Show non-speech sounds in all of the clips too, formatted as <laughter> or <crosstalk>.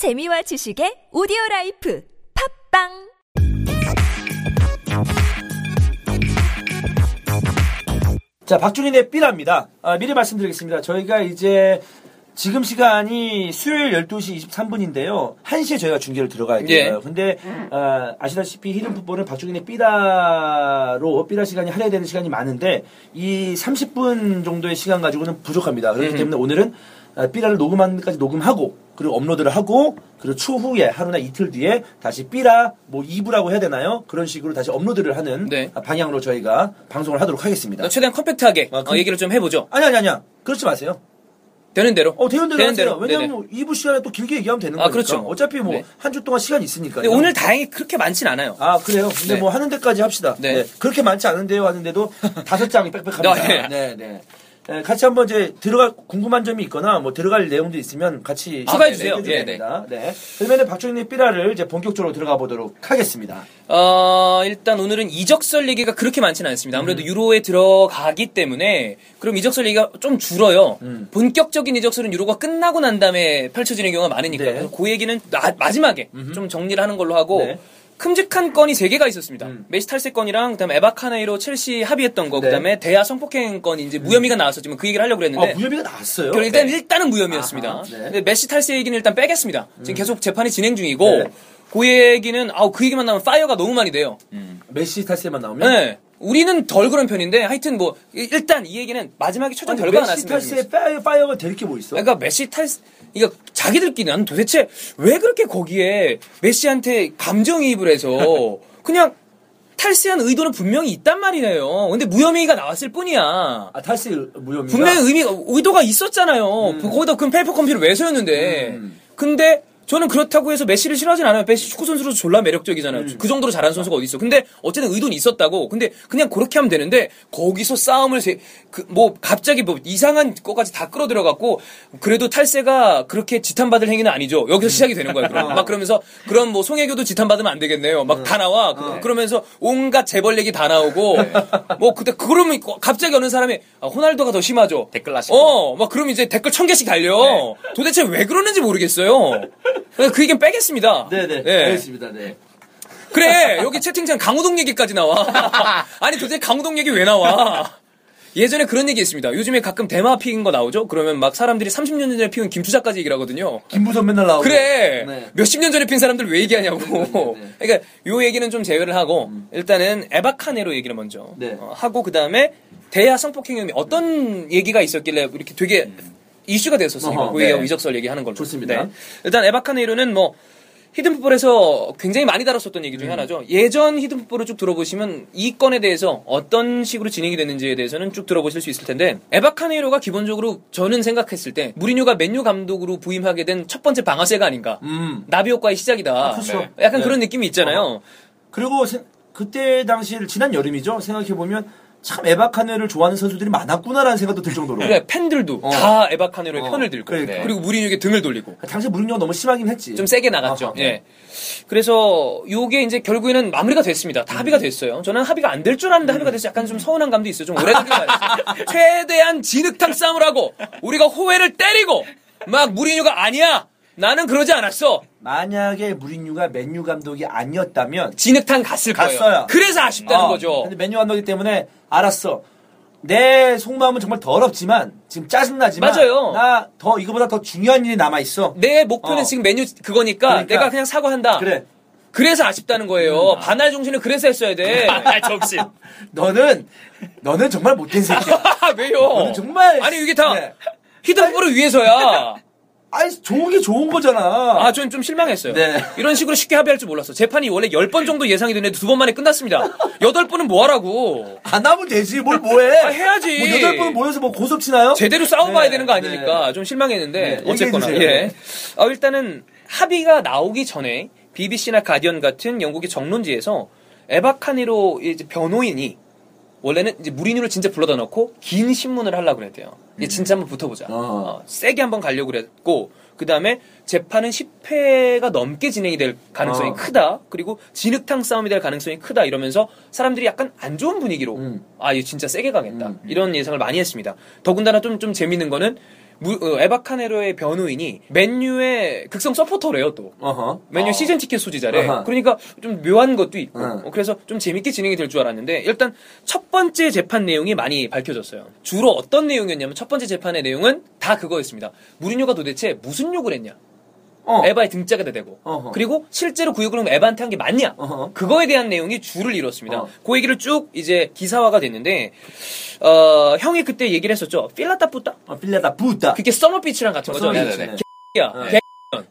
재미와 지식의 오디오 라이프 팟빵 자, 박준인의 삐라입니다. 아, 미리 말씀드리겠습니다. 저희가 이제 지금 시간이 수요일 12시 23분인데요. 1시에 저희가 중계를 들어가야 돼요. 예. 근데 아, 아시다시피 히든 풋볼은 박준인의 삐라로 삐라 시간이 할애해야 되는 시간이 많은데 이 30분 정도의 시간 가지고는 부족합니다. 그렇기 때문에 오늘은 아, 삐라를 녹음하는 데까지 녹음하고 그리고 업로드를 하고 그리고 추후에 하루나 이틀 뒤에 다시 삐라 뭐 2부라고 해야 되나요? 그런 식으로 다시 업로드를 하는 네. 아, 방향으로 저희가 방송을 하도록 하겠습니다. 최대한 컴팩트하게 아, 어, 그- 얘기를 좀 해보죠. 아니 아니 아니야. 그렇지 마세요. 되는 대로. 어 되는 대로 되는. 대로. 왜냐면 네네. 뭐 2부 시간에 또 길게 얘기하면 되는 아, 거니까. 그렇죠. 어차피 뭐 네. 한주 동안 시간이 있으니까요. 근데 오늘 다행히 그렇게 많진 않아요. 아 그래요. 근데 네. 뭐 하는 데까지 합시다. 네. 네. 그렇게 많지 않은데요 하는데도 <laughs> 다섯 장이 빽빽합니다. 아, 네. 네, 네. 네, 같이 한번 이제 들어갈 궁금한 점이 있거나 뭐 들어갈 내용도 있으면 같이 아, 추가해 네네. 주세요. 네, 됩니다. 네. 그러면은 박정희 삐라를 이제 본격적으로 들어가 보도록 하겠습니다. 어, 일단 오늘은 이적설 얘기가 그렇게 많지는 않습니다. 음. 아무래도 유로에 들어가기 때문에 그럼 이적설 얘기가 좀 줄어요. 음. 본격적인 이적설은 유로가 끝나고 난 다음에 펼쳐지는 경우가 많으니까 네. 그 얘기는 나- 마지막에 좀 정리를 하는 걸로 하고 네. 큼직한 건이 세 개가 있었습니다. 음. 메시 탈세 건이랑 그다음에 에바 카네이로 첼시 합의했던 거, 네. 그다음에 데헤아 성폭행 건이 이제 무혐의가 나왔었지만 그 얘기를 하려고 아, 그랬는데 무혐의가 나왔어요. 그럼 일단 네. 일단은 무혐의였습니다. 아하, 네. 근데 메시 탈세 얘기는 일단 빼겠습니다. 지금 계속 재판이 진행 중이고 네. 그 얘기는 아우 그 얘기만 나오면 fire가 너무 많이 돼요. 메시 탈세만 나오면 네. 우리는 덜 그런 편인데 하여튼 뭐 이- 일단 이 얘기는 마지막에 최종 결과가 메시 났으면 탈세에 파이어, 파이어가 될 게 뭐 있어? 그러니까 메시 탈세 이거 자기들끼리 난 도대체 왜 그렇게 거기에 메시한테 감정이입을 해서 <laughs> 그냥 탈세한 의도는 분명히 있단 말이에요. 근데 무혐의가 나왔을 뿐이야. 아 탈세 무혐의가 분명히 의미 의도가 있었잖아요. 거기다 그럼 페이퍼 컴퍼니 왜 세웠는데. 음. 근데 저는 그렇다고 해서 메시를 싫어하진 않아요. 메시 축구 선수로서 졸라 매력적이잖아요. 음. 그 정도로 잘하는 선수가 어디 있어? 근데 어쨌든 의도는 있었다고. 근데 그냥 그렇게 하면 되는데 거기서 싸움을 세, 그, 뭐 갑자기 뭐 이상한 거까지 다 끌어들여 갖고 그래도 탈세가 그렇게 지탄받을 행위는 아니죠. 여기서 시작이 되는 거예요. 그럼. 막 그러면서 그럼 뭐 송혜교도 지탄받으면 안 되겠네요. 막 다 나와. 그, 러면서 온갖 재벌 얘기 다 나오고 뭐 그때 그러면 갑자기 어느 사람이 아, 호날두가 더 심하죠. 댓글 나시고. 어, 막 그럼 이제 댓글 천 개씩 달려. 도대체 왜 그러는지 모르겠어요. 그래서 그 얘기는 빼겠습니다. 네네 예. 알겠습니다. 네. 그래, 여기 채팅창 강호동 얘기까지 나와. <laughs> 아니, 도대체 강호동 얘기 왜 나와? 예전에 그런 얘기 있습니다. 요즘에 가끔 대마 피긴 거 나오죠? 그러면 막 사람들이 30년 전에 피운 김투자까지 얘기를 하거든요. 김부선 맨날 나오고 그래! 네. 몇십 년 전에 핀 사람들 왜 얘기하냐고. 네, 네. 그러니까 요 얘기는 좀 제외를 하고, 일단은 에바카네로 얘기를 먼저 네. 어, 하고, 그 다음에 대하 성폭행 혐의 어떤 얘기가 있었길래 이렇게 되게 이슈가 됐었으니까 어허, 그 얘기하고 네. 이적설 얘기하는 걸로. 좋습니다. 일단 에바카네로는 뭐 히든풋볼에서 굉장히 많이 다뤘었던 얘기 중에 음. 하나죠. 예전 히든풋볼을 쭉 들어보시면 이 건에 대해서 어떤 식으로 진행이 됐는지에 대해서는 쭉 들어보실 수 있을 텐데 에바카네로가 기본적으로 저는 생각했을 때 무리뉴가 맨유 감독으로 부임하게 된 첫 번째 방아쇠가 아닌가. 음. 나비 효과의 시작이다. 그렇죠. 약간 네. 그런 느낌이 있잖아요. 그리고 세- 그때 당시 지난 여름이죠. 생각해 보면 참 에바카네를 좋아하는 선수들이 많았구나라는 생각도 들 정도로. 그래 팬들도 어. 다 에바카네로의 어, 편을 들고 그러니까. 그리고 무리뉴에게 등을 돌리고 당시 무리뉴가 너무 심하긴 했지. 좀 세게 나갔죠. 아하. 예. 그래서 요게 이제 결국에는 마무리가 됐습니다. 다 합의가 됐어요. 저는 합의가 안 될 줄 알았는데 합의가 돼서 약간 좀 서운한 감도 있어요. 좀 오래되게 말했어요. 최대한 진흙탕 싸움을 하고 우리가 호회를 때리고 막 무리뉴가 아니야. 나는 그러지 않았어. 만약에 무리뉴가 맨유 감독이 아니었다면 진흙탕 갔을 거예요. 갔어요. 그래서 아쉽다는 어, 거죠. 근데 맨유 감독이기 때문에 알았어. 내 속마음은 정말 더럽지만 지금 짜증나지만 맞아요. 나 더 이거보다 더 중요한 일이 남아 있어. 내 목표는 어. 지금 메뉴 그거니까 그러니까. 내가 그냥 사과한다. 그래. 그래서 아쉽다는 거예요. 반할 정신을 그래서 했어야 돼. <laughs> 아, 정신. 너는 너는 정말 못된 새끼야. <laughs> 왜요? 너는 정말 아니 이게 다 네. 히든볼을 위해서야. <laughs> 아니 좋은 게 좋은 거잖아. 아, 전좀 실망했어요. 네. 이런 식으로 쉽게 합의할 줄 몰랐어. 재판이 원래 10번 정도 예상이 되는데 두 번 만에 끝났습니다. 8번은 뭐 하라고. 안 하면 되지. 뭘 뭐 해? 아, 해야지. 뭐 여덟 번 모여서 뭐 고소 치나요? 제대로 싸워봐야 네, 되는 거 아닙니까? 좀 실망했는데. 네, 어쨌거나. 예. 어, 일단은 합의가 나오기 전에 BBC나 가디언 같은 영국의 정론지에서 에바카니로 이제 변호인이 원래는 이제 무리뉴를 진짜 불러다 놓고 긴 신문을 하려고 그랬대요. 이제 진짜 한번 붙어보자. 어. 어, 세게 한번 가려고 그랬고 그 다음에 재판은 10회가 넘게 진행이 될 가능성이 어. 크다. 그리고 진흙탕 싸움이 될 가능성이 크다. 이러면서 사람들이 약간 안 좋은 분위기로 음. 아, 이거 진짜 세게 가겠다. 음. 이런 예상을 많이 했습니다. 더군다나 좀, 좀 재밌는 거는 무- 어, 에바 카네로의 변호인이 맨유의 극성 서포터래요 또. 어허. 맨유 어. 시즌 티켓 소지자래. 아하. 그러니까 좀 묘한 것도 있고. 응. 어, 그래서 좀 재밌게 진행이 될 줄 알았는데 일단 첫 번째 재판 내용이 많이 밝혀졌어요. 주로 어떤 내용이었냐면 첫 번째 재판의 내용은 다 그거였습니다. 무리뉴가 도대체 무슨 욕을 했냐? 어. 에바의 등짝에다 대고. 어허. 그리고 실제로 그 그럼 에바한테 한 게 맞냐? 어허. 그거에 대한 내용이 줄을 이뤘습니다. 어. 그 얘기를 쭉 이제 기사화가 됐는데 어, 형이 그때 얘기를 했었죠. filha da puta? 어, filha da puta. 그게 서머비치랑 같은 거죠. 네, 네네네. 야, 어. 개-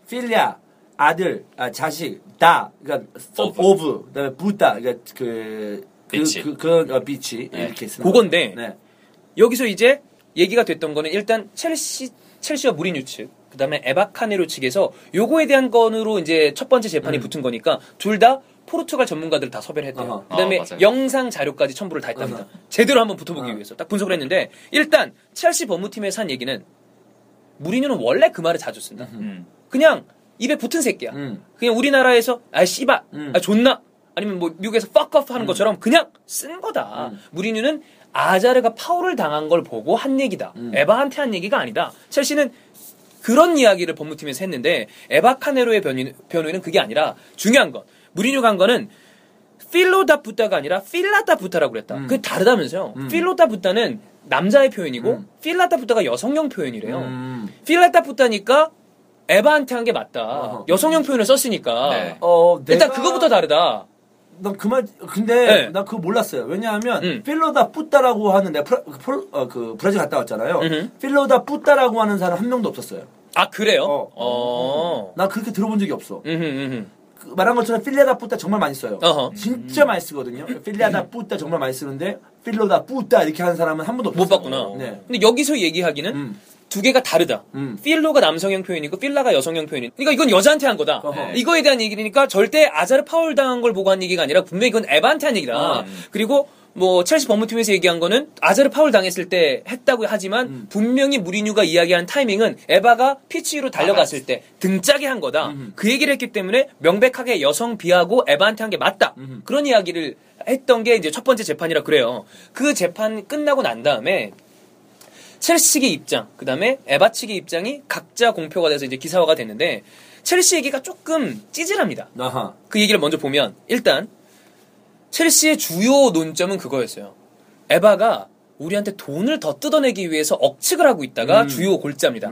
filha 아들 아 자식 다 그러니까 of. of 그다음에 puta 그러니까 그 bitch. 그, 그, 그런 어, bitch 네. 이렇게 쓰는 그건데 거. 네. 여기서 이제 얘기가 됐던 거는 일단 첼시 첼시와 무리뉴 측 그다음에 에바 카네이로 측에서 요거에 대한 건으로 이제 첫 번째 재판이 음. 붙은 거니까 둘 다 포르투갈 전문가들을 다 섭외를 했대요. 어허. 그다음에 아. 영상 자료까지 첨부를 다 했답니다. 제대로 한번 붙어보기 어. 위해서 딱 분석을 했는데 일단 첼시 법무팀에서 한 얘기는 무리뉴는 원래 그 말을 자주 쓴다. 음. 그냥 입에 붙은 새끼야. 음. 그냥 우리나라에서 아 씨발 음. 아 존나 아니면 뭐 미국에서 fuck off 하는 것처럼 그냥 쓴 거다. 음. 무리뉴는 아자르가 파울을 당한 걸 보고 한 얘기다. 음. 에바한테 한 얘기가 아니다. 첼시는 그런 이야기를 법무팀에서 했는데 에바 카네로의 변호인, 변호인은 그게 아니라 중요한 건 무리뉴가 한 거는 필로다 부타가 아니라 필라다 부타라고 그랬다. 음. 그게 다르다면서요. 음. 필로다 부타는 남자의 표현이고 음. 필라다 부타가 여성용 표현이래요. 음. 필라다 부타니까 에바한테 한 게 맞다. 어허. 여성용 표현을 썼으니까. 네. 어, 일단 내가- 그거부터 다르다. 난 그말 근데 네. 난 그거 몰랐어요. 왜냐하면 음. 필로다 뿌따라고 하는 내가 프라, 폴- 어, 그 브라질 갔다 왔잖아요. 음흠. 필로다 뿌따라고 하는 사람 한 명도 없었어요. 아 그래요? 어. 어. 난 그렇게 들어본 적이 없어. 음흠, 음흠. 그 말한 것처럼 필리아다 뿌따 정말 많이 써요. 어허. 진짜 많이 쓰거든요. 필리아다 뿌따 정말 많이 쓰는데 필로다 뿌따 이렇게 하는 사람은 한 번도 없었어요. 못 봤구나. 네. 근데 여기서 얘기하기는 음. 두 개가 다르다. 음. filho가 남성형 표현이고 filha가 여성형 표현이다. 그러니까 이건 여자한테 한 거다. 어허. 이거에 대한 얘기니까 절대 아자르 파울 당한 걸 보고 한 얘기가 아니라 분명히 이건 에바한테 한 얘기다. 음. 그리고 뭐 첼시 법무팀에서 얘기한 거는 아자르 파울 당했을 때 했다고 하지만 음. 분명히 무리뉴가 이야기한 타이밍은 에바가 피치 위로 달려갔을 때 등짝에 한 거다. 음. 그 얘기를 했기 때문에 명백하게 여성 비하고 에바한테 한 게 맞다. 음. 그런 이야기를 했던 게 이제 첫 번째 재판이라 그래요. 그 재판 끝나고 난 다음에 첼시 측의 입장, 그 다음에 에바 측의 입장이 각자 공표가 돼서 이제 기사화가 됐는데 첼시 얘기가 조금 찌질합니다. 아하. 그 얘기를 먼저 보면 일단 첼시의 주요 논점은 그거였어요. 에바가 우리한테 돈을 더 뜯어내기 위해서 억측을 하고 있다가 음. 주요 골자입니다.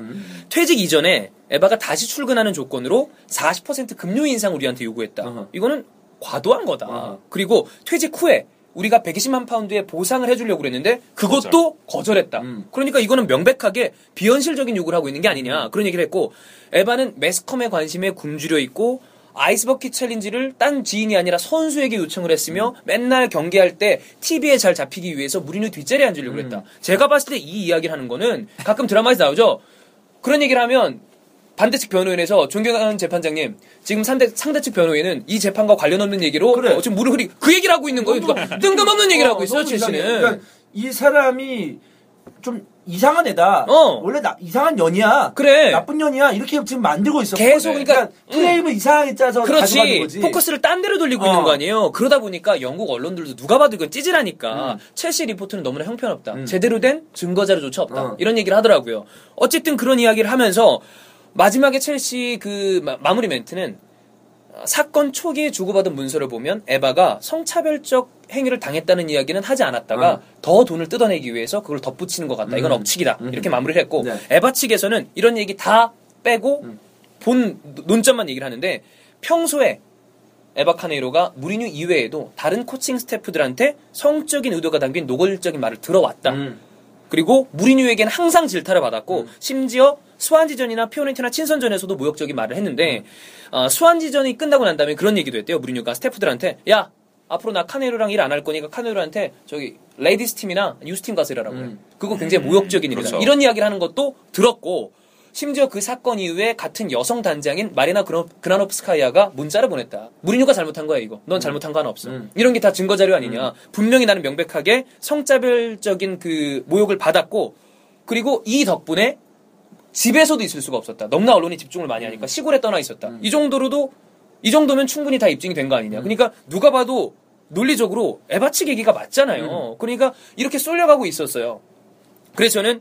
퇴직 이전에 에바가 다시 출근하는 조건으로 40% 급료 인상 우리한테 요구했다. 어허. 이거는 과도한 거다. 어허. 그리고 퇴직 후에 우리가 120만 파운드의 보상을 해주려고 그랬는데 그것도 거절 했다. 음. 그러니까 이거는 명백하게 비현실적인 요구를 하고 있는 게 아니냐 그런 얘기를 했고 에바는 매스컴의 관심에 굶주려 있고 아이스버킷 챌린지를 딴 지인이 아니라 선수에게 요청을 했으며 맨날 경기할 때 TV에 잘 잡히기 위해서 무리뉴 뒷자리에 앉으려고 그랬다. 제가 봤을 때 이 이야기를 하는 거는 가끔 드라마에서 나오죠. 그런 얘기를 하면 반대측 변호인에서 존경하는 재판장님 지금 상대, 상대측 변호인은 이 재판과 관련 없는 얘기로 그래. 어, 지금 무릎 흐리 그 얘기를 하고 있는 거예요. 누가 뜬금없는 얘기를 하고 있어요, 이상해. 첼시는. 그러니까 이 사람이 좀 이상한 애다. 어. 원래 나, 이상한 년이야. 그래. 나쁜 년이야. 이렇게 지금 만들고 있어. 계속 그러니까, 프레임을 이상하게 짜서 그렇지. 거지. 포커스를 딴 데로 돌리고 어. 있는 거 아니에요. 그러다 보니까 영국 언론들도 누가 봐도 이건 찌질하니까 음. 첼시 리포트는 너무나 형편없다. 음. 제대로 된 증거 자료조차 없다. 어. 이런 얘기를 하더라고요. 어쨌든 그런 이야기를 하면서 마지막에 첼시 그 마- 마무리 멘트는 어, 사건 초기에 주고받은 문서를 보면 에바가 성차별적 행위를 당했다는 이야기는 하지 않았다가 어. 더 돈을 뜯어내기 위해서 그걸 덧붙이는 것 같다. 이건 음. 억측이다. 음. 이렇게 마무리를 했고 네. 에바 측에서는 이런 얘기 다 빼고 음. 본 논점만 얘기를 하는데 평소에 에바 카네이로가 무리뉴 이외에도 다른 코칭 스태프들한테 성적인 의도가 담긴 노골적인 말을 들어왔다. 음. 그리고 무리뉴에게는 항상 질타를 받았고 심지어 스완지전이나 피오렌티나 친선전에서도 모욕적인 말을 했는데 어, 스완지전이 끝나고 난 다음에 그런 얘기도 했대요. 무리뉴가 스태프들한테 야 앞으로 나 카네로랑 일 안 할 거니까 카네로한테 저기 ladies 팀이나 유스 팀 가서 일하라고 해. 음. 그거 굉장히 모욕적인 일이다. 그렇죠. 이런 이야기를 하는 것도 들었고 심지어 그 사건 이후에 같은 여성 단장인 마리나 그라노프스카이아가 문자를 보냈다. 무리뉴가 잘못한 거야 이거. 넌 잘못한 거 하나 없어. 음. 이런 게 다 증거 자료 아니냐. 분명히 나는 명백하게 성차별적인 그 모욕을 받았고 그리고 이 덕분에 집에서도 있을 수가 없었다. 너무나 언론이 집중을 많이 하니까 시골에 떠나 있었다. 이 정도로도 이 정도면 충분히 다 입증이 된 거 아니냐. 그러니까 누가 봐도 논리적으로 에바 측 얘기가 맞잖아요. 그러니까 이렇게 쏠려가고 있었어요. 그래서 저는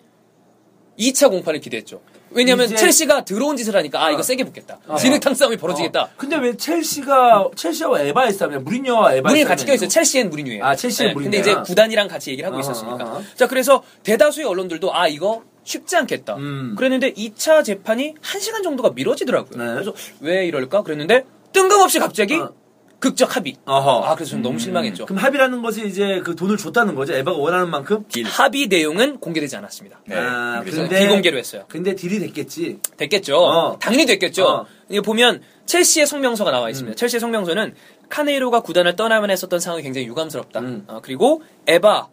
2차 공판을 기대했죠. 왜냐하면 첼시가 들어온 짓을 하니까 아 어. 이거 세게 붙겠다. 어. 진흙탕 싸움이 벌어지겠다. 어. 근데 왜 첼시가 첼시와 에바의 싸움이야? 무리뉴와 에바의 무리뉴 같이 껴있어요. 첼시엔 무리뉴예요. 아, 첼시엔 근데 무리뉴야. 이제 구단이랑 같이 얘기를 하고 어허, 있었으니까. 어허. 자 그래서 대다수의 언론들도 아 이거 쉽지 않겠다. 음. 그랬는데 2차 재판이 1시간 정도가 미뤄지더라고요. 네. 그래서 왜 이럴까? 그랬는데 뜬금없이 갑자기 어. 극적 합의. 어허. 아 그래서 좀 너무 실망했죠. 그럼 합의라는 것이 이제 그 돈을 줬다는 거죠. 에바가 원하는 만큼 딜. 합의 내용은 공개되지 않았습니다. 아, 그래서 근데- 비공개로 했어요. 근데 딜이 됐겠지. 됐겠죠. 어. 당연히 됐겠죠. 어. 이거 보면 첼시의 성명서가 나와 있습니다. 음. 첼시의 성명서는 카네이로가 구단을 떠나면 했었던 상황이 굉장히 유감스럽다. 음. 어, 그리고 에바,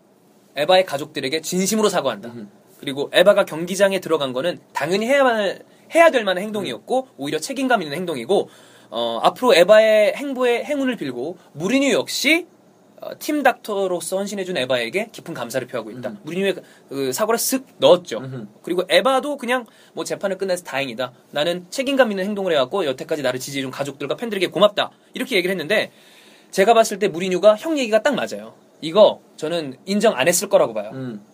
에바의 가족들에게 진심으로 사과한다. 음. 그리고 에바가 경기장에 들어간 거는 당연히 해야만 해야 될 만한 행동이었고 오히려 책임감 있는 행동이고 어, 앞으로 에바의 행보에 행운을 빌고 무리뉴 역시 어, 팀 닥터로서 헌신해준 에바에게 깊은 감사를 표하고 있다. 무리뉴의 그 사과를 쓱 넣었죠. 음흠. 그리고 에바도 그냥 뭐 재판을 끝내서 다행이다. 나는 책임감 있는 행동을 해왔고 여태까지 나를 지지해준 가족들과 팬들에게 고맙다. 이렇게 얘기를 했는데 제가 봤을 때 무리뉴가 형 얘기가 딱 맞아요. 이거 저는 인정 안 했을 거라고 봐요. 음.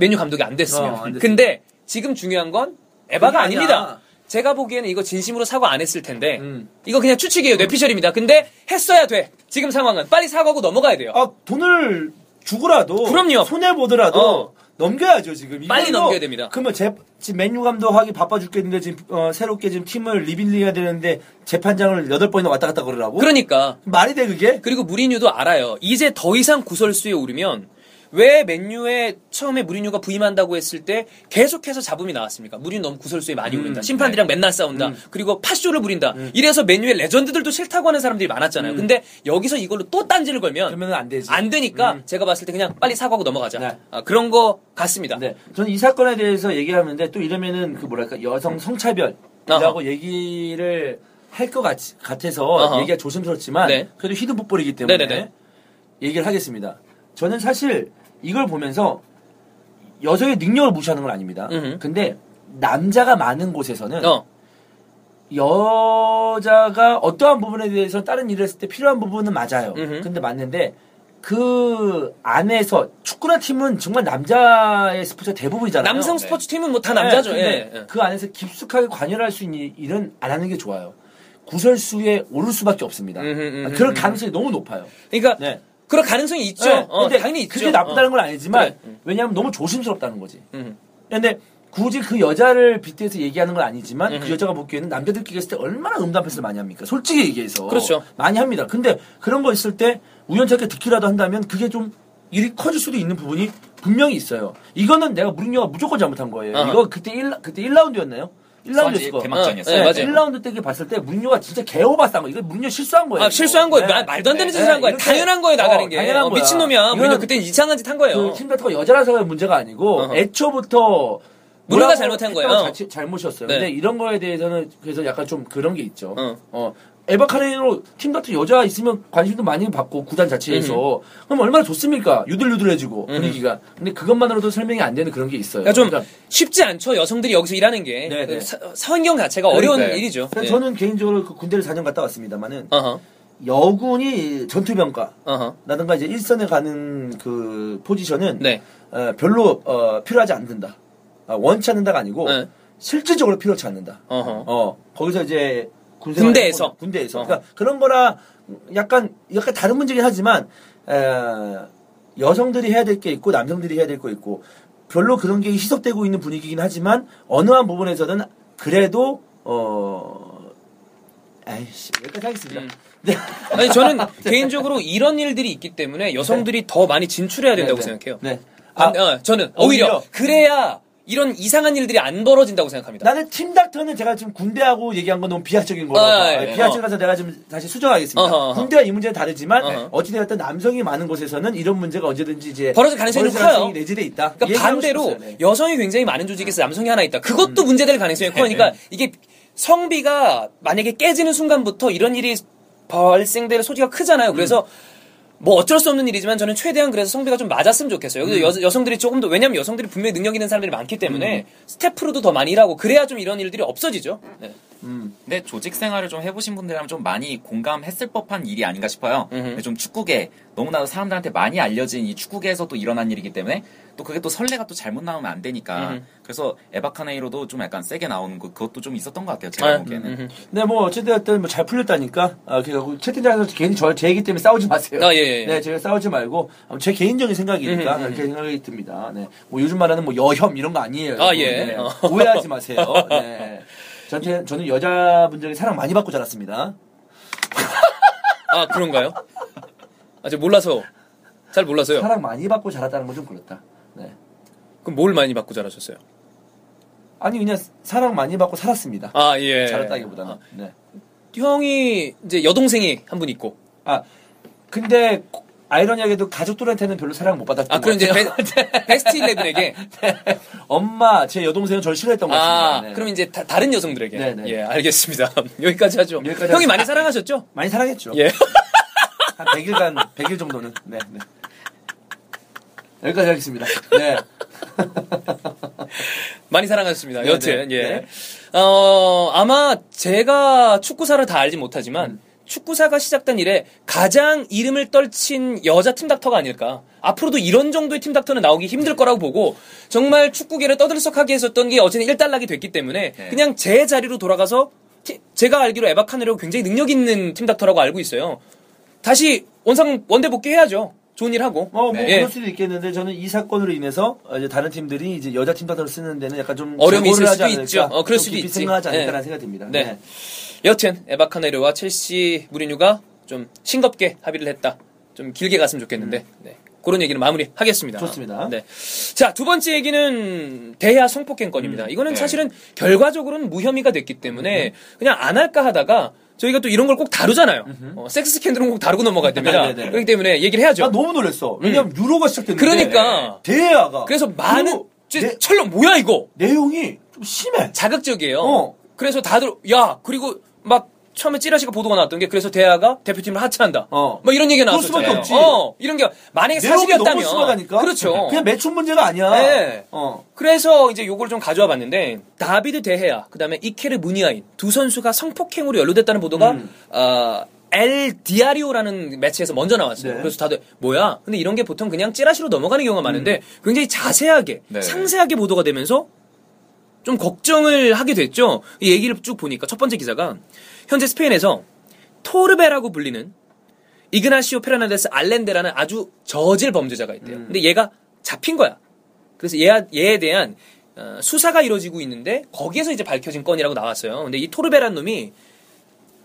메뉴 감독이 안 됐으면. 어, 안. 근데 지금 중요한 건 에바가. 아닙니다. 제가 보기에는 이거 진심으로 사과 안 했을 텐데 음. 이거 그냥 추측이에요. 뇌피셜입니다. 근데 했어야 돼. 지금 상황은 빨리 사과하고 넘어가야 돼요. 아, 돈을 주고라도 그럼요. 손해 보더라도 어. 넘겨야죠 지금. 빨리 넘겨야 됩니다. 그러면 제, 지금 맨유 감독하기 바빠 죽겠는데 지금 어, 새롭게 지금 팀을 리빌링해야 되는데 재판장을 여덟 번이나 왔다 갔다 그러라고? 그러니까 말이 돼 그게? 그리고 무리뉴도 알아요. 이제 더 이상 구설수에 오르면 왜 맨유에 처음에 무리뉴가 부임한다고 했을 때 계속해서 잡음이 나왔습니까? 무리뉴 너무 구설수에 많이 음, 오른다. 심판들이랑 맨날 싸운다. 그리고 파쇼를 부린다. 이래서 맨유의 레전드들도 싫다고 하는 사람들이 많았잖아요. 근데 여기서 이걸로 또 딴지를 걸면 그러면 안 되지. 안 되니까 제가 봤을 때 그냥 빨리 사과하고 넘어가자. 네. 아, 그런 거 같습니다. 네. 저는 이 사건에 대해서 얘기하는데 또 이러면은 그 뭐랄까 여성 성차별이라고. 얘기를 할 것 같아서 어허. 얘기가 조심스럽지만 네. 그래도 히든 풋볼이기 때문에 네네네. 얘기를 하겠습니다. 저는 사실 이걸 보면서 여성의 능력을 무시하는 건 아닙니다. 음흠. 근데 남자가 많은 곳에서는 어. 여자가 어떠한 부분에 대해서 다른 일을 했을 때 필요한 부분은 맞아요. 음흠. 근데 맞는데 그 안에서 축구나 팀은 정말 남자의 스포츠가 대부분이잖아요. 남성 스포츠 팀은 뭐 다 남자죠. 네, 예. 근데 예. 그 안에서 깊숙하게 관여할 수 있는 일은 안 하는 게 좋아요. 구설수에 오를 수밖에 없습니다. 음흠, 음흠, 그럴. 가능성이 너무 높아요. 그러니까 네. 그럴 가능성이 있죠. 네, 어, 근데 당연히 있죠. 그게 나쁘다는 어. 건 아니지만 그래. 음. 왜냐하면 너무 조심스럽다는 거지. 음. 근데 굳이 그 여자를 빗대서 얘기하는 건 아니지만 음흠. 그 여자가 보기에는 남자들끼리 했을 때 얼마나 음담 패스를 많이 합니까? 솔직히 얘기해서. 그렇죠. 많이 합니다. 근데 그런 거 있을 때 우연찮게 듣기라도 한다면 그게 좀 일이 커질 수도 있는 부분이 분명히 있어요. 이거는 내가 무리뉴가 무조건 잘못한 거예요. 어허. 이거 그때 1, 그때 1라운드였나요? 1라운드였을 거. 대막전이었어요. 네, 맞아요. 1라운드 때 봤을 때 무리뉴가 진짜 개오바싼 거. 이거 무리뉴 실수한 거예요. 아, 실수한 거예요. 네. 마- 말도 안 되는 네, 짓을 한 거예요. 이렇게- 당연한 거예요, 나가는 어, 게. 당연한 어. 미친놈이야. 이거는 그땐 이상한 짓 한 거예요. 그팀 같은 거 여자라서 문제가 아니고 어허. 애초부터 뭐라고 잘못한 거예요. 자체- 잘못이었어요. 네. 근데 이런 거에 대해서는 그래서 약간 좀 그런 게 있죠. 어. 어. 에바카레로 팀 같은 여자 있으면 관심도 많이 받고 구단 자체에서 그럼 얼마나 좋습니까? 유들유들해지고 분위기가. 근데 그것만으로도 설명이 안 되는 그런 게 있어요. 그러니까 좀 그러니까 쉽지 않죠. 여성들이 여기서 일하는 게. 네, 네. 그 사- 환경 자체가 어려운 그러니까요. 일이죠. 네. 저는 개인적으로 그 군대를 4년 갔다 왔습니다만은 어허. 여군이 전투병과 어허. 라든가 이제 일선에 가는 그 포지션은 네. 어, 별로 어, 필요하지 않는다. 아, 원치 않는다가 아니고 네. 실질적으로 필요치 않는다. 어허. 어 거기서 이제 군대 군대 에서? 군대에서 어. 그러니까 그런 거라 약간 약간 다른 문제긴 하지만 에, 여성들이 해야 될 게 있고 남성들이 해야 될 거 있고 별로 그런 게 희석되고 있는 분위기긴 하지만 어느 한 부분에서는 그래도 어 아이씨 여기까지 하겠습니다. 음. 네. 아니 저는 <laughs> 개인적으로 이런 일들이 있기 때문에 여성들이 더 많이 진출해야 된다고 네, 네. 생각해요. 네. 아, 아, 어, 저는 오히려, 오히려? 그래야 이런 이상한 일들이 안 벌어진다고 생각합니다. 나는 팀 닥터는 제가 지금 군대하고 얘기한 건 너무 비하적인 거라서 아, 예, 예. 비하적이라서 내가 좀 다시 수정하겠습니다. 어허, 어허. 군대와 이 문제는 다르지만 어허. 어찌되었든 남성이 많은 곳에서는 이런 문제가 언제든지 이제 벌어질 가능성이 벌어질 커요. 내질에 있다. 이 그러니까 반대로 싶었어요. 네. 여성이 굉장히 많은 조직에서 남성이 하나 있다. 그것도 문제될 가능성이 커요. 네. 그러니까 이게 성비가 만약에 깨지는 순간부터 이런 일이 발생될 소지가 크잖아요. 그래서 뭐 어쩔 수 없는 일이지만 저는 최대한 그래서 성비가 좀 맞았으면 좋겠어요. 음. 여, 여성들이 조금 더 왜냐면 여성들이 분명히 능력 있는 사람들이 많기 때문에 스태프로도 더 많이 일하고 그래야 좀 이런 일들이 없어지죠. 네. 음. 근데 조직 생활을 좀 해보신 분들이라면 좀 많이 공감했을 법한 일이 아닌가 싶어요. 음흠. 좀 축구계 너무나도 사람들한테 많이 알려진 이 축구계에서 또 일어난 일이기 때문에 또 그게 또 선례가 또 잘못 나오면 안 되니까 음흠. 그래서 에바카네이로도 좀 약간 세게 나오는 거 그것도 좀 있었던 것 같아요. 제가 아, 보기에는. 음흠. 근데 뭐 어쨌든 뭐 잘 풀렸다니까. 아, 그래서 채팅장에서 괜히 저 제 얘기 때문에 싸우지 마세요. 아, 예, 예. 네, 제가 싸우지 말고 아, 제 개인적인 생각이니까 음, 음, 그렇게 생각이 듭니다. 네, 뭐 요즘 말하는 뭐 여혐 이런 거 아니에요. 아, 예. 네, 어. <laughs> 오해하지 마세요. 네. 저한테 저는 여자분들에게 사랑 많이 받고 자랐습니다. <laughs> 아, 그런가요? 아, 저 몰라서. 잘 몰라서요. 사랑 많이 받고 자랐다는 건 좀 그렇다. 네. 그럼 뭘 많이 받고 자라셨어요? 아니 그냥 사랑 많이 받고 살았습니다. 아, 예. 자랐다기보다는. 아, 네. 형이 이제 여동생이 한 분 있고. 아 근데 아이러니하게도 가족들한테는 별로 사랑 못 받았던 아, 그럼 것 이제. 베, 베스트 11에게. <laughs> 엄마 제 여동생은 저를 싫어했던 것 같습니다. 아, 네. 그럼 이제 다, 른 여성들에게. 네, 네. 예, 알겠습니다. <laughs> 여기까지 하죠. 여기까지 형이 하죠. 많이 사랑하셨죠? 많이 사랑했죠. 예. <laughs> 한 100일간 100일 정도는. 네, 네. 여기까지 하겠습니다. 네. 많이 사랑하셨습니다. 네, 여튼, 네, 예. 네. 어, 아마 제가 축구사를 다 알지 못하지만, 음. 축구사가 시작된 이래 가장 이름을 떨친 여자 팀닥터가 아닐까. 앞으로도 이런 정도의 팀닥터는 나오기 힘들 거라고 보고, 정말 축구계를 떠들썩하게 했었던 게 어쨌든 일단락이 됐기 때문에, 네. 그냥 제 자리로 돌아가서, 티- 제가 알기로 에바 카네로 굉장히 능력 있는 팀닥터라고 알고 있어요. 다시 원상, 원대 복귀해야죠. 좋은 일 하고. 어, 뭐 네. 그럴 수도 있겠는데 저는 이 사건으로 인해서 어, 이제 다른 팀들이 이제 여자 팀단으로 쓰는 데는 약간 좀 어려움이 있을 수도 있죠. 어, 그럴 좀 수도 있지. 생각하지 네. 않을까라는 생각이 듭니다. 네. 여튼 에바 카네르와 첼시 무리뉴가 좀 싱겁게 합의를 했다. 좀 길게 갔으면 좋겠는데. 네. 그런 얘기는 마무리하겠습니다. 음. 좋습니다. 네. 자, 두 번째 얘기는 대하 성폭행 건입니다. 이거는 네. 사실은 결과적으로는 무혐의가 됐기 음. 때문에 그냥 안 할까 하다가 저희가 또 이런 걸 꼭 다루잖아요. 어, 섹스 스캔들은 꼭 다루고 넘어가야 됩니다. <laughs> 네, 네, 네. 그렇기 때문에 얘기를 해야죠. 나 너무 놀랐어. 왜냐면 유로가 시작됐는데 그러니까. 대야가 그래서 많은 내- 철로 뭐야 이거? 내용이 좀 심해. 자극적이에요. 어. 그래서 다들 야 그리고 막 처음에 찌라시가 보도가 나왔던 게 그래서 대하가 대표팀을 하차한다. 어. 뭐 이런 얘기가 나왔었잖아요. 수밖에 없지. 어, 이런 게 만약에 사실이었다면. 그렇죠. 그냥 매춘 문제가 아니야. 네. 어. 그래서 이제 요걸 좀 가져와 봤는데 다비드 데헤아 그다음에 이케르 무니아인 두 선수가 성폭행으로 연루됐다는 보도가 음. 어, 엘 디아리오라는 매체에서 먼저 나왔어요. 네. 그래서 다들 뭐야? 근데 이런 게 보통 그냥 찌라시로 넘어가는 경우가 많은데 굉장히 자세하게 네. 상세하게 보도가 되면서 좀 걱정을 하게 됐죠. 이 얘기를 쭉 보니까 첫 번째 기사가 현재 스페인에서 토르베라고 불리는 이그나시오 페르난데스 알렌데라는 아주 저질 범죄자가 있대요. 음. 근데 얘가 잡힌 거야. 그래서 얘, 얘에 대한 어, 수사가 이루어지고 있는데 거기에서 이제 밝혀진 건이라고 나왔어요. 근데 이 토르베란 놈이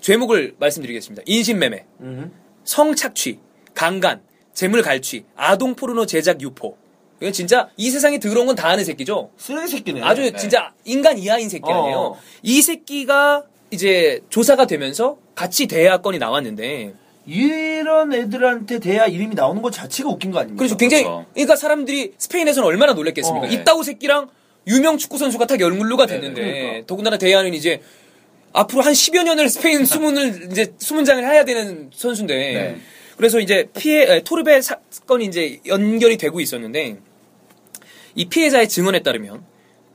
죄목을 말씀드리겠습니다. 인신매매, 음. 성착취, 강간, 재물 갈취, 아동 포르노 제작 유포. 이건 진짜 이 세상에 더러운 건다 아는 새끼죠. 쓰레기 새끼네. 아주 네. 진짜 인간 이하인 새끼 아니에요. 어. 이 새끼가 이제 조사가 되면서 같이 대야 건이 나왔는데 이런 애들한테 대야 이름이 나오는 것 자체가 웃긴 거 아닙니까? 그래서 굉장히 그렇죠. 그러니까 사람들이 스페인에서는 얼마나 놀랬겠습니까? 어, 네. 이따구 새끼랑 유명 축구 선수가 딱 연물로가 됐는데 그러니까. 더군다나 대야는 이제 앞으로 한 10여 년을 스페인 <laughs> 수문을 이제 수문장을 해야 되는 선수인데 네. 그래서 이제 피해 에, 토르베 사건이 이제 연결이 되고 있었는데 이 피해자의 증언에 따르면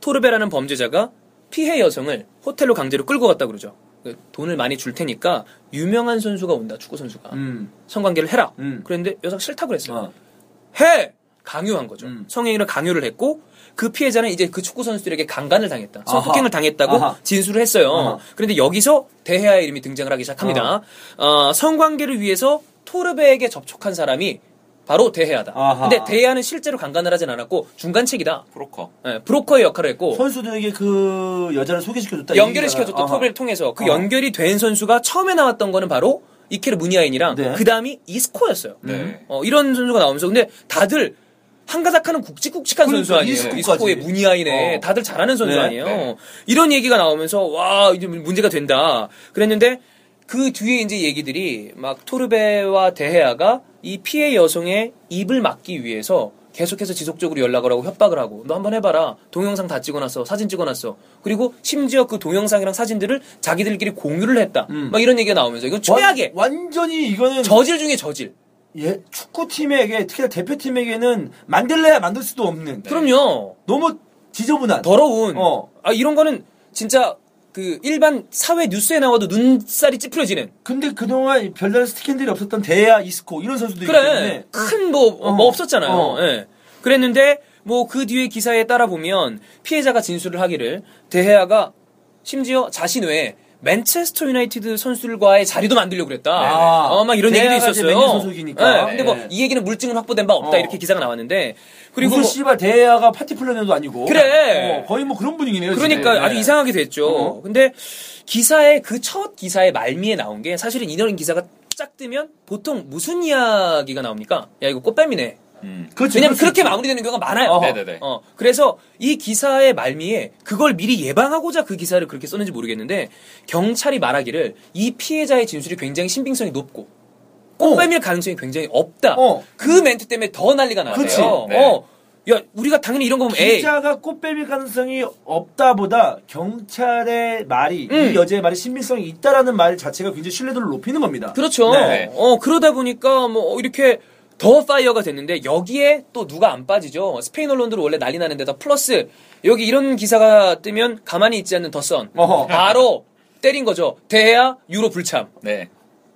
토르베라는 범죄자가 피해 여성을 호텔로 강제로 끌고 갔다 그러죠. 그 돈을 많이 줄 테니까 유명한 선수가 온다 축구 선수가 음. 성관계를 해라. 음. 그랬는데 여자가 싫다고 그랬어요. 어. 해! 강요한 거죠. 음. 성행위를 강요를 했고 그 피해자는 이제 그 축구 선수들에게 강간을 당했다. 성폭행을. 당했다고 아하. 진술을 했어요. 아하. 그런데 여기서 대해아의 이름이 등장을 하기 시작합니다. 어, 성관계를 위해서 토르베에게 접촉한 사람이 바로 대해아다. 아하. 근데 대해아는 실제로 강간을 하진 않았고 중간책이다. 프로커. 예, 브로커의 역할을 했고 선수들에게 그 여자를 소개시켜줬다. 연결을. 시켜줬던 아하. 토르베를 통해서 그 어. 연결이 된 선수가 처음에 나왔던 거는 바로 이케르 무니아인이랑 네. 그 다음이 이스코였어요. 네. 어, 이런 선수가 나오면서 근데 다들 한가닥하는 굵직굵직한 그러니까, 선수 아니에요. 이스코의 무니아인에 어. 다들 잘하는 선수 네, 아니에요. 네. 이런 얘기가 나오면서 와 이제 문제가 된다. 그랬는데 그 뒤에 이제 얘기들이 막 토르베와 데헤아가 이 피해 여성의 입을 막기 위해서 계속해서 지속적으로 연락을 하고 협박을 하고 너 한번 해봐라. 동영상 다 찍어놨어. 사진 찍어놨어. 그리고 심지어 그 동영상이랑 사진들을 자기들끼리 공유를 했다. 음. 막 이런 얘기가 나오면서 이건 최악의 완, 완전히 이거는 저질 중에 저질. 예, 축구팀에게 특히 나 대표팀에게는 만들래야 만들 수도 없는. 그럼요. 너무 지저분한. 더러운. 어. 아 이런 거는 진짜 그 일반 사회 뉴스에 나와도 눈살이 찌푸려지는 근데 그동안 별다른 스캔들이 없었던 대야 이스코 이런 선수들이 그래 때문에 큰뭐뭐 어. 없었잖아요. 어. 예. 그랬는데 뭐 그 뒤에 기사에 따라 보면 피해자가 진술을 하기를 대해아가 심지어 자신 외에 맨체스터 유나이티드 선수들과의 자리도 만들려고 그랬다. 아. 어, 막 이런 얘기도 있었어요. 소속이니까. 예. 근데 뭐 네. 이 얘기는 물증은 확보된 바 없다 어. 이렇게 기사가 나왔는데 그리고 무슨 뭐- 씨발 대야가 파티 플래너도 아니고 그래. 어, 거의 뭐 그런 분위기네요. 그러니까 지금. 아주 네. 이상하게 됐죠. 어. 근데 기사의 그 첫 기사의 말미에 나온 게 사실은 이런 기사가 쫙 뜨면 보통 무슨 이야기가 나옵니까? 야 이거 꽃뱀이네. 음. 그렇죠. 왜냐면 수 그렇게 있죠. 마무리되는 경우가 많아요. 네네네. 어, 그래서 이 기사의 말미에 그걸 미리 예방하고자 그 기사를 그렇게 썼는지 모르겠는데 경찰이 말하기를 이 피해자의 진술이 굉장히 신빙성이 높고 꽃뱀일 가능성이 굉장히 없다. 어. 그 멘트 때문에 더 난리가 나왔대요. 그치. 네. 어, 야 우리가 당연히 이런 거 보면 에이 기자가 꽃뱀일 가능성이 없다보다 경찰의 말이 음. 이 여자의 말이 신빙성이 있다라는 말 자체가 굉장히 신뢰도를 높이는 겁니다. 그렇죠. 네. 어, 그러다 보니까 뭐 이렇게 더 fire가 됐는데 여기에 또 누가 안 빠지죠. 스페인 언론들은 원래 난리 나는 데다 플러스 여기 이런 기사가 뜨면 가만히 있지 않는 더선. 바로 때린 거죠. 대야 유로 불참. 네.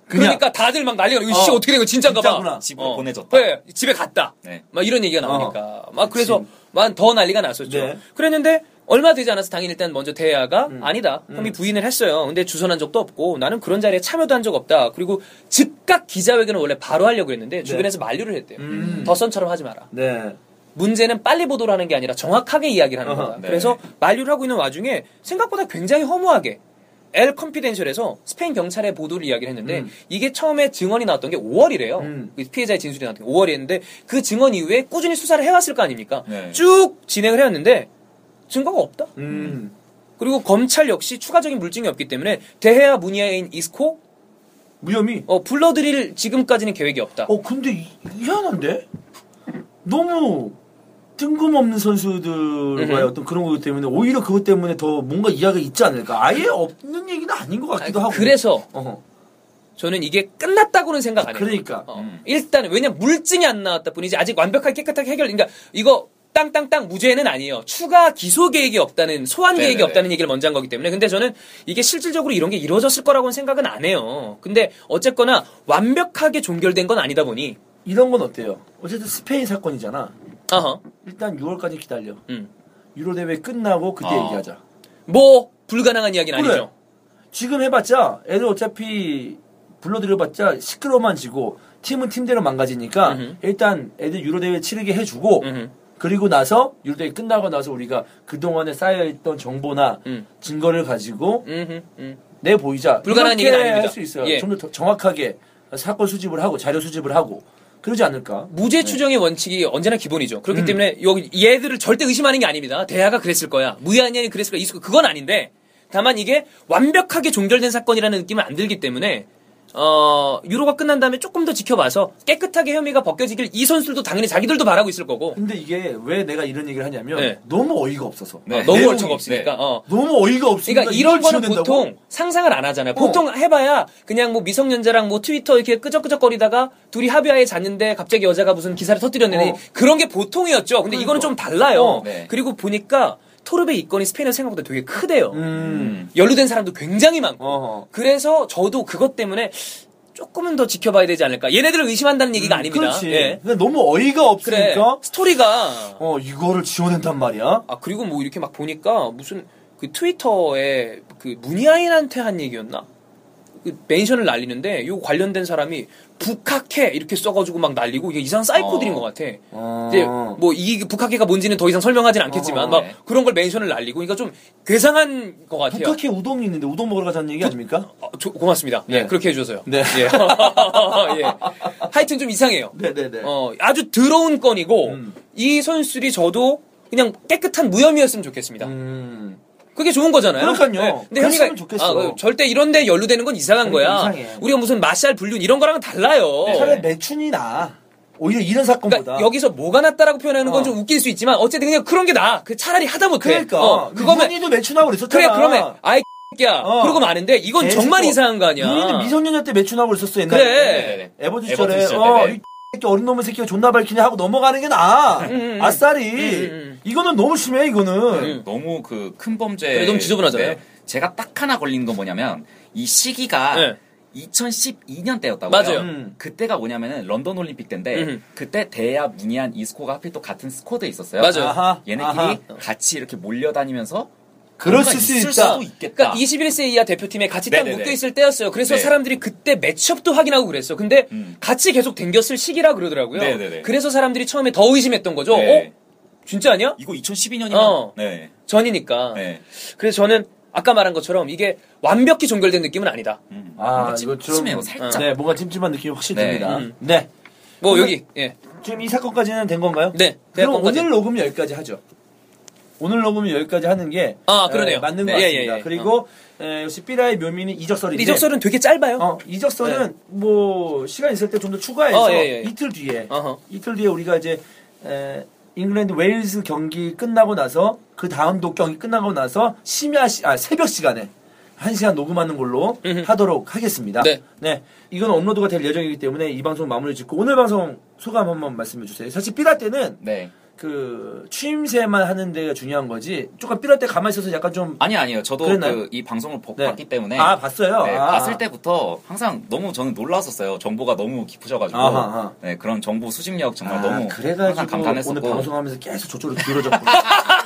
그러니까 다들 막 난리가 나고 이씨 어. 어떻게 된 거야 진짜인가 봐. 집으로 보내줬다. 네, 집에 갔다. 네. 막 이런 얘기가 나오니까. 막 그래서 막 더 난리가 났었죠. 네. 그랬는데 얼마 되지 않아서 당연히 일단 먼저 대야가 음. 아니다. 혐의 부인을 했어요. 근데 주선한 적도 없고 나는 그런 자리에 참여도 한 적 없다. 그리고 즉각 기자회견을 원래 바로 하려고 했는데 주변에서 만류를 했대요. 네. 음. 더선처럼 하지 마라. 네. 문제는 빨리 보도를 하는 게 아니라 정확하게 이야기를 하는 거다. 네. 그래서 만류를 하고 있는 와중에 생각보다 굉장히 허무하게 엘 컨피덴셜에서 스페인 경찰의 보도를 이야기를 했는데 음. 이게 처음에 증언이 나왔던 게 5월이래요. 음. 피해자의 진술이 나왔던 게 5월이었는데 그 증언 이후에 꾸준히 수사를 해왔을 거 아닙니까? 네. 쭉 진행을 해왔는데 증거가 없다. 음. 그리고 검찰 역시 추가적인 물증이 없기 때문에 대해와 무니아인 이스코 무혐의. 어, 불러들일 지금까지는 계획이 없다. 어 근데 이, 희한한데 너무 뜬금없는 선수들과의. 어떤 그런 것 때문에 오히려 그것 때문에 더 뭔가 이야기가 있지 않을까 아예 없는 얘기는 아닌 것 같기도 하고 그래서 어허. 저는 이게 끝났다고는 생각 안 해요. 그러니까 어, 음. 일단은 왜냐면 물증이 안 나왔다 뿐이지 아직 완벽하게 깨끗하게 해결. 그러니까 이거 땅땅땅 무죄는 아니에요. 추가 기소 계획이 없다는 소환 계획이 네네네. 없다는 얘기를 먼저 한 거기 때문에 근데 저는 이게 실질적으로 이런 게 이루어졌을 거라고는 생각은 안 해요. 근데 어쨌거나 완벽하게 종결된 건 아니다 보니 이런 건 어때요 어쨌든 스페인 사건이잖아 어허. 일단 6월까지 기다려 음. 유로 대회 끝나고 그때 어. 얘기하자 뭐 불가능한 이야기는 그래. 아니죠. 지금 해봤자 애들 어차피 불러들여봤자 시끄러만 지고 팀은 팀대로 망가지니까 음흠. 일단 애들 유로 대회 치르게 해주고 음흠. 그리고 나서 유로 대회 끝나고 나서 우리가 그 동안에 쌓여있던 정보나 음. 증거를 가지고. 음. 내 보이자 불가능한 이렇게 얘기는 아닙니다. 할수 있어요. 예. 좀더 정확하게 사건 수집을 하고 자료 수집을 하고 그러지 않을까? 무죄 추정의 원칙이 언제나 기본이죠. 그렇기 음. 때문에 여기 얘들을 절대 의심하는 게 아닙니다. 대하가 그랬을 거야. 무야한이 그랬을 거야. 이수 그건 아닌데 다만 이게 완벽하게 종결된 사건이라는 느낌은 안 들기 때문에 어 유로가 끝난 다음에 조금 더 지켜봐서 깨끗하게 혐의가 벗겨지길 이 선수들도 당연히 자기들도 바라고 있을 거고 근데 이게 왜 내가 이런 얘기를 하냐면 네. 너무 어이가 없어서 네. 어, 너무 얼척 없으니까. 네. 어. 너무 어이가 없으니까 그러니까 이런 거는? 보통 상상을 안 하잖아요. 보통 해봐야 그냥 뭐 미성년자랑 뭐 트위터 이렇게 끄적끄적거리다가 둘이 합의하에 잤는데 갑자기 여자가 무슨 기사를 터뜨렸는데 어. 그런 게 보통이었죠. 근데 이거는 좀 달라요. 어, 네. 그리고 보니까 토르베 이건이 스페인어 생각보다 되게 크대요. 음. 연루된 사람도 굉장히 많고. 어허. 그래서 저도 그것 때문에 조금은 더 지켜봐야 되지 않을까. 얘네들을 의심한다는 얘기가 아닙니다. 그렇지. 예. 근데 너무 어이가 그래. 없으니까 스토리가 어 이거를 지어낸단 말이야. 아 그리고 뭐 이렇게 막 보니까 무슨 그 트위터에 그 문희아인한테 한 얘기였나? 그 멘션을 날리는데 요 관련된 사람이 북학회 이렇게 써가지고 막 날리고 이게 이상한 사이코들인 어. 것 같아. 어. 이제 뭐 이 북학회가 뭔지는 더 이상 설명하진 않겠지만 어, 막 네. 그런 걸 멘션을 날리고 그러니까 좀 괴상한 것 같아요. 북한에 우동이 있는데 우동 먹으러 가자는 얘기 아닙니까? 어, 조- 고맙습니다. 예, 네. 그렇게 해줘서요. 네. 예. <laughs> 예. 하여튼 좀 이상해요. 네네네. 어, 아주 더러운 건이고 음. 이 선수들이 저도 그냥 깨끗한 무혐의였으면 좋겠습니다. 음. 그게 좋은 거잖아요. 네. 그러니까요. 근데 그랬으면 혐의가 좋겠어. 아, 그 절대 이런데 연루되는 건 이상한 그러니까 거야. 이상해. 우리가 무슨 마샬 불륜 이런 거랑은 달라요. 네. 차라리 매춘이 나. 오히려 이런 사건보다. 그러니까 여기서 뭐가 낫다라고 표현하는 건 어. 좀 웃길 수 있지만 어쨌든 그냥 그런 게 나. 그 차라리 하다 못해. 그러니까 어, 그거면 윤희도 매춘하고 그래 그랬었잖아. 그러면 아이 야 어. 그러고 마는데 이건 정말 이상한 거 아니야. 윤희는 미성년자 때 매춘하고 있었어 옛날에. 그래. 에버주 시절에 시절 어, 때, 네. 이 새끼 어린 놈의 새끼가 존나 밝히냐 하고 넘어가는 게 나아. 음, 음. 아싸리. 음, 음. 이거는 너무 심해 이거는. 음. 너무 그 큰 범죄. 그래, 너무 지저분하잖아요. 제가 딱 하나 걸리는 건 뭐냐면 이 시기가 네. 2012년 때였다고요. 맞아요. 음. 그때가 뭐냐면은 런던 올림픽 때인데 음. 그때 대야 문희한 이스코가 하필 또 같은 스쿼드에 있었어요. 맞아요. 아하, 얘네끼리 아하. 같이 이렇게 몰려다니면서 그럴 뭔가 수 있을 있다. 수도 있겠다. 그러니까 21세 이하 대표팀에 같이 딱 네네네. 묶여 있을 때였어요. 그래서 네. 사람들이 그때 매치업도 확인하고 그랬어. 근데 음. 같이 계속 댕겼을 시기라 그러더라고요. 네네네. 그래서 사람들이 처음에 더 의심했던 거죠. 네. 어? 진짜 아니야? 이거 2012년이면 어. 네. 전이니까. 네. 그래서 저는 아까 말한 것처럼 이게 완벽히 종결된 느낌은 아니다. 음. 아, 뭔가 이거 좀 살짝. 네, 뭔가 찜찜한 느낌이 확실히 네. 듭니다. 음. 네. 뭐 여기 예. 지금 이 사건까지는 된 건가요? 네. 그럼 대학원까지. 오늘 녹음 여기까지 하죠. 오늘 녹음은 여기까지 하는 게 아, 그러네요. 에, 맞는 네. 것 예, 같습니다. 예, 예. 그리고 에, 역시 삐라의 묘미는 이적설인데 이적설은 되게 짧아요. 어, 이적설은 뭐 시간 있을 때 좀 더 추가해서 어, 예, 예. 이틀 뒤에 어허. 이틀 뒤에 우리가 이제 에, 잉글랜드 웨일스 경기 끝나고 나서 그 다음 독 경기 끝나고 나서 심야 시, 아 새벽 시간에 한 시간 녹음하는 걸로 음흠. 하도록 하겠습니다. 네. 이건 업로드가 될 예정이기 때문에 이 방송 마무리 짓고 오늘 방송 소감 한번 말씀해 주세요. 사실 삐라 때는 네. 그 추임새만 하는 데가 중요한 거지. 조금 삐라 때 가만히 있어서 약간 좀 아니 아니요. 저도? 그 이 방송을 보- 네. 봤기 때문에 아, 봤어요? 네, 아. 봤을 때부터 항상 너무 저는 놀랐었어요. 정보가 너무 깊으셔가지고 아하, 아하. 네, 그런 정보 수집력 정말 아, 너무 그래가지고 감탄했었고 오늘 방송하면서 계속 저쪽으로 기울어졌고 <laughs>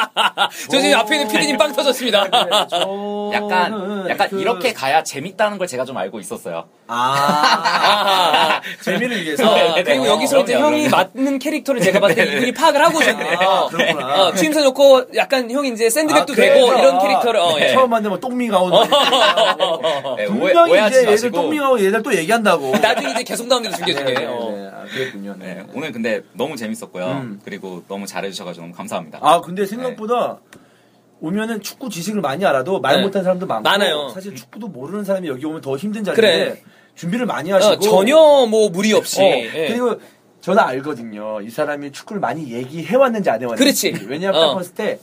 <laughs> 저 지금 앞에 있는 PD님 빵 터졌습니다. <laughs> 약간 약간 그 이렇게 가야 재밌다는 걸 제가 좀 알고 있었어요. 아 <laughs> 재미를 위해서 어, 네, 그리고 네, 여기서 이제 그럼요, 형이. 맞는 캐릭터를 제가 봤을 때 이분이 파악을 하고 오셨네요. 아, 그렇구나. 어, 취임새 놓고 약간 형이 이제 샌드백도 아, 되고 이런 캐릭터를 어, 예. 처음 만나면 똥미가 오는 네, 오해, 분명히 오해하지 이제 얘들. 똥미하고 얘들 또 얘기한다고 나중에 이제 계속 나옵니다 중계 네, 중에. 네, 어. 네. 아, 그랬군요 네. 네, 오늘 근데 너무 재밌었고요. 음. 그리고 너무 잘해주셔가지고 너무 감사합니다. 아 근데 생각 보다 오면은 축구 지식을 많이 알아도 말 네. 못하는 사람도 많고 많아요. 사실 축구도 모르는 사람이 여기 오면 더 힘든 자리인데 그래. 준비를 많이 하시고 어, 전혀 뭐 무리 없이. 어, 예. 그리고 저는 알거든요. 이 사람이 축구를 많이 얘기해 왔는지 안 해 왔는지. 그렇지. 왜냐하면 어. 딱 봤을 때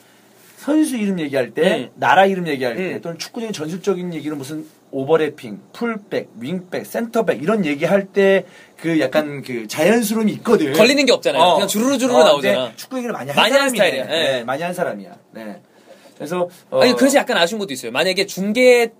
선수 이름 얘기할 때, 음. 나라 이름 얘기할 때, 음. 또는 축구적인 전술적인 얘기는 무슨 오버래핑, 풀백, 윙백, 센터백 이런 얘기할 때 그 약간 그 자연스러움이 있거든. 걸리는 게 없잖아요. 그냥 주르르 주르르 어, 나오잖아. 근데 축구 얘기를 많이 한 많이 사람이네. 스타일이야. 네, 예. 많이 한 사람이야. 네. 그래서 어, 아니 그래서 약간 아쉬운 것도 있어요. 만약에 중계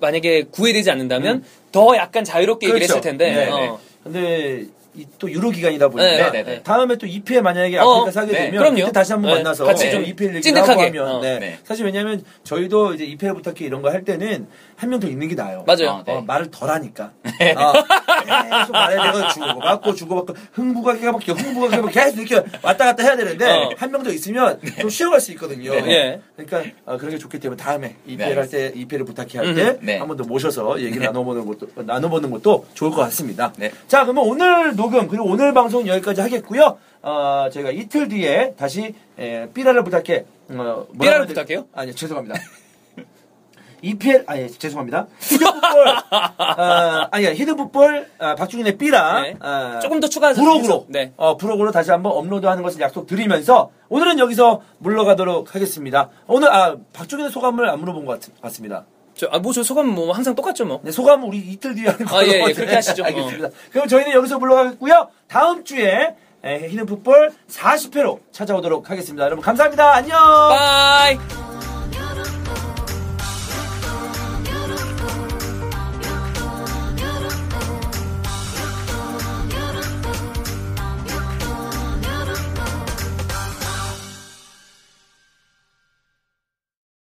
만약에 구애되지 않는다면 더 약간 자유롭게 얘기를 그렇죠. 했을 텐데. 네, 어. 네. 근데 이 또 유로 기간이다 보니까 네, 네, 네. 다음에 또 2패 만약에 어, 아프리카 사게 네, 되면 그럼요. 그때 다시 한번 네, 만나서 같이 좀좀 2패 얘기를 찐득하게. 하면 어. 사실 왜냐면 저희도 이제 2패를 부탁해 이런 거 할 때는 한 명 더 있는 게 나아요. 맞아요. <laughs> 아, 네. 어, 말을 덜 하니까. 어, 계속 말을 내가 주고받고 주고받고 흥부가 계속 흥부가 계속 계속 이렇게 왔다 갔다 해야 되는데 어. 한명 더 있으면 좀 쉬어갈 수 있거든요. 네. 그러니까 어, 그런 게 좋기 때문에 다음에 2패를 네, 할때 2패를 부탁해 할 때한 네. 번더 모셔서 얘기를 나눠보는 것도 나눠보는 것도 좋을 것 같습니다. 네. 자 그러면 오늘 녹음 그리고 오늘 방송 여기까지 하겠고요. 어, 저희가 이틀 뒤에 다시 에, 삐라를 부탁해. 어, 삐라를 부탁해요? 아니 죄송합니다. <laughs> EPL 아니 죄송합니다. 히든풋볼 어, 아니 히든풋볼 아, 박주gin의 삐라 네. 아, 조금 더 추가 부록으로 네. 어, 부록으로 다시 한번 업로드하는 것을 약속드리면서 오늘은 여기서 물러가도록 하겠습니다. 오늘 아 박주gin의 소감을 안 물어본 것 같, 같습니다. 저, 아, 뭐, 저 소감 뭐 항상 똑같죠, 뭐. 네, 소감은 우리 이틀 뒤에 하는 걸로 아, 예, 예, 네, 그렇게 하시죠. 알겠습니다. 그럼 저희는 여기서 물러가겠고요. 다음 주에 에, 히든 풋볼 40회로 찾아오도록 하겠습니다. 여러분 감사합니다. 안녕. 바이!